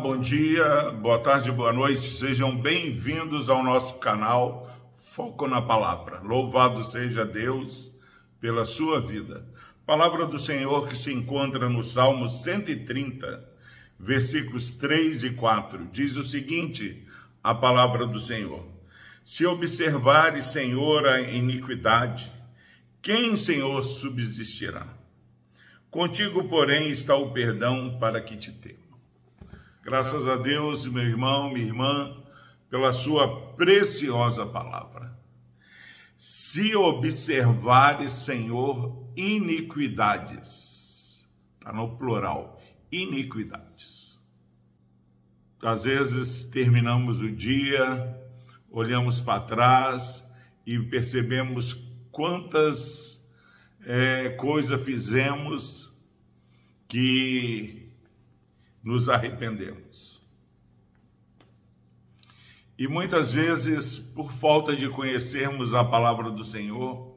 bom dia, boa tarde, boa noite. Sejam bem-vindos ao nosso canal Foco na Palavra. Louvado seja Deus pela sua vida. Palavra do Senhor que se encontra no Salmo 130, versículos 3 e 4. Diz o seguinte: a palavra do Senhor: Se observares, Senhor, a iniquidade, quem, Senhor, subsistirá? Contigo, porém, está o perdão para que te tema. Graças a Deus, meu irmão, minha irmã, pela sua preciosa palavra. Se observares, Senhor, iniquidades, está no plural, iniquidades. Às vezes terminamos o dia, olhamos para trás e percebemos quantas é, coisas fizemos que nos arrependemos. E muitas vezes, por falta de conhecermos a palavra do Senhor,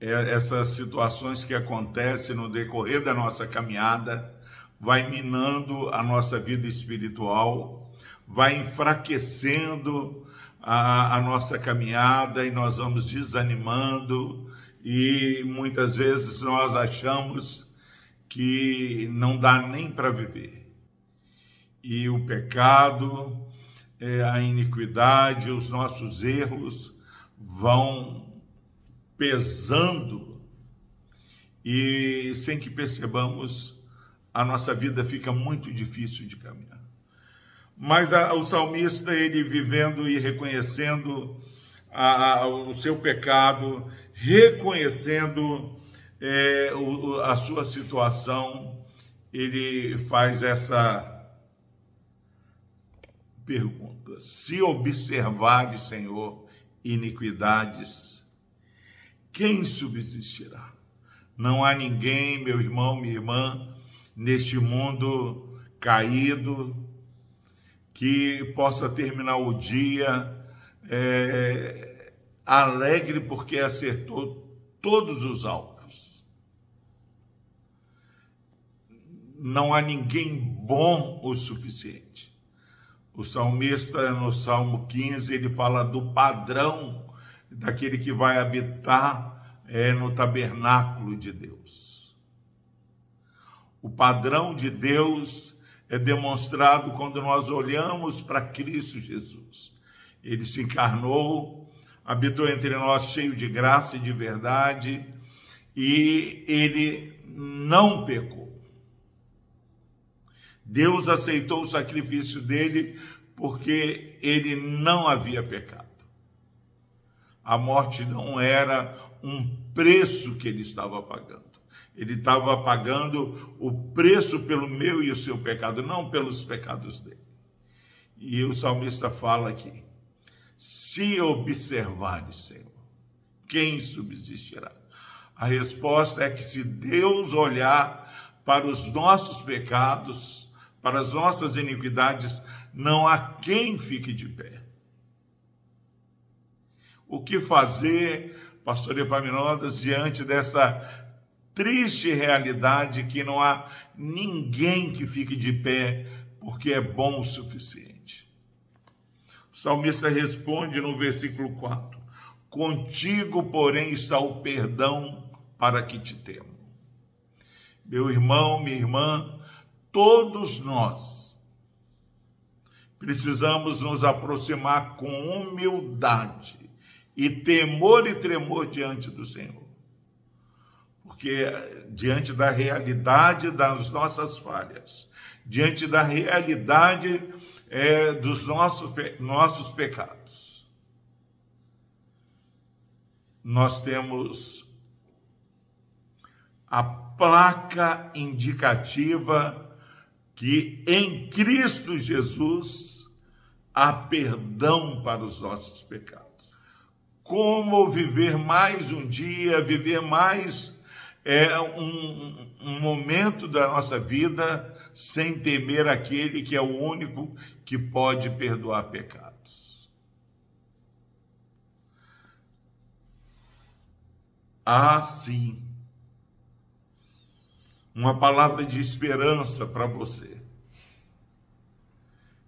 é, essas situações que acontecem no decorrer da nossa caminhada vai minando a nossa vida espiritual, vai enfraquecendo a, a nossa caminhada e nós vamos desanimando e muitas vezes nós achamos que não dá nem para viver. E o pecado, é, a iniquidade, os nossos erros vão pesando e sem que percebamos, a nossa vida fica muito difícil de caminhar. Mas a, o salmista, ele vivendo e reconhecendo a, a, o seu pecado, reconhecendo é, o, a sua situação, ele faz essa pergunta: se observares, Senhor, iniquidades, quem subsistirá? Não há ninguém, meu irmão, minha irmã, neste mundo caído, que possa terminar o dia é, alegre porque acertou todos os alvos. Não há ninguém bom o suficiente. O salmista, no Salmo 15, ele fala do padrão daquele que vai habitar é, no tabernáculo de Deus. O padrão de Deus é demonstrado quando nós olhamos para Cristo Jesus. Ele se encarnou, habitou entre nós cheio de graça e de verdade, e ele não pecou. Deus aceitou o sacrifício dele porque ele não havia pecado. A morte não era um preço que ele estava pagando. Ele estava pagando o preço pelo meu e o seu pecado, não pelos pecados dele. E o salmista fala aqui: se observares, Senhor, quem subsistirá? A resposta é que se Deus olhar para os nossos pecados, para as nossas iniquidades, não há quem fique de pé. O que fazer, pastor Epaminondas, diante dessa triste realidade que não há ninguém que fique de pé porque é bom o suficiente? O salmista responde no versículo 4: Contigo, porém, está o perdão para que te temo. Meu irmão, minha irmã, todos nós precisamos nos aproximar com humildade e temor e tremor diante do Senhor. Porque diante da realidade das nossas falhas, diante da realidade é, dos nossos, nossos pecados, nós temos a placa indicativa que em Cristo Jesus há perdão para os nossos pecados. Como viver mais um dia, viver mais é, um, um momento da nossa vida sem temer aquele que é o único que pode perdoar pecados. Ah, sim uma palavra de esperança para você.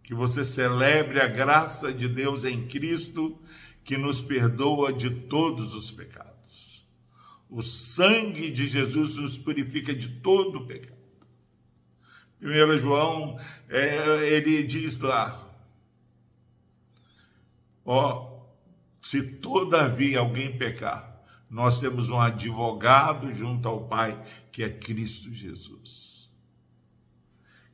que você celebre a graça de Deus em Cristo, que nos perdoa de todos os pecados. O sangue de Jesus nos purifica de todo pecado. 1 João, é, ele diz lá, ó, se todavia alguém pecar, nós temos um advogado junto ao Pai, que é Cristo Jesus.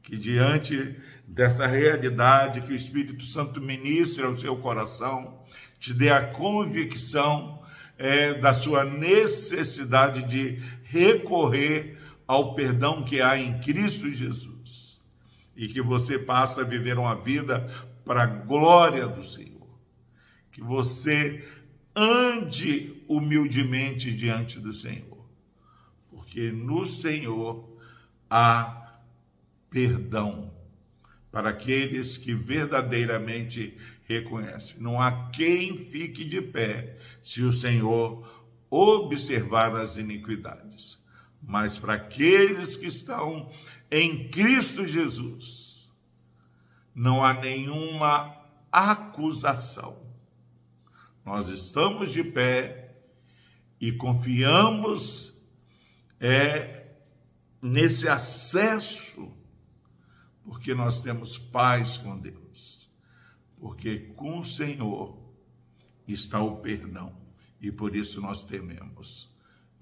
Que diante dessa realidade que o Espírito Santo ministra ao seu coração, te dê a convicção é, da sua necessidade de recorrer ao perdão que há em Cristo Jesus e que você passe a viver uma vida para a glória do Senhor. Que você ande humildemente diante do Senhor, porque no Senhor há perdão para aqueles que verdadeiramente reconhecem. Não há quem fique de pé se o Senhor observar as iniquidades. Mas para aqueles que estão em Cristo Jesus, não há nenhuma acusação. Nós estamos de pé e confiamos é nesse acesso porque nós temos paz com Deus, porque com o Senhor está o perdão e por isso nós tememos.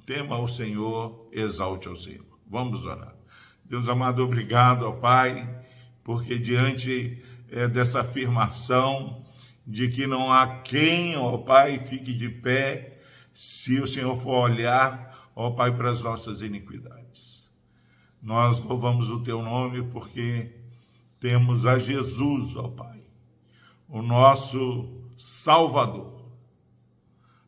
Tema ao Senhor, exalte ao Senhor. Vamos orar. Deus amado, obrigado Pai, porque diante é, dessa afirmação de que não há quem, ó Pai, fique de pé se o Senhor for olhar, ó Pai, para as nossas iniquidades. Nós louvamos o teu nome porque temos a Jesus, ó Pai, o nosso Salvador.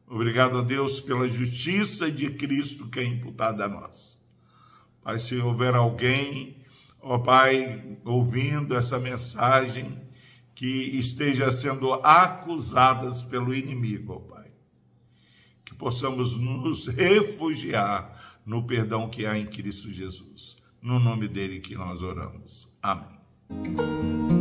Obrigado a Deus pela justiça de Cristo que é imputada a nós. Pai, se houver alguém, ó Pai, ouvindo essa mensagem, que esteja sendo acusadas pelo inimigo, ó Pai, que possamos nos refugiar no perdão que há em Cristo Jesus. No nome dele que nós oramos. Amém.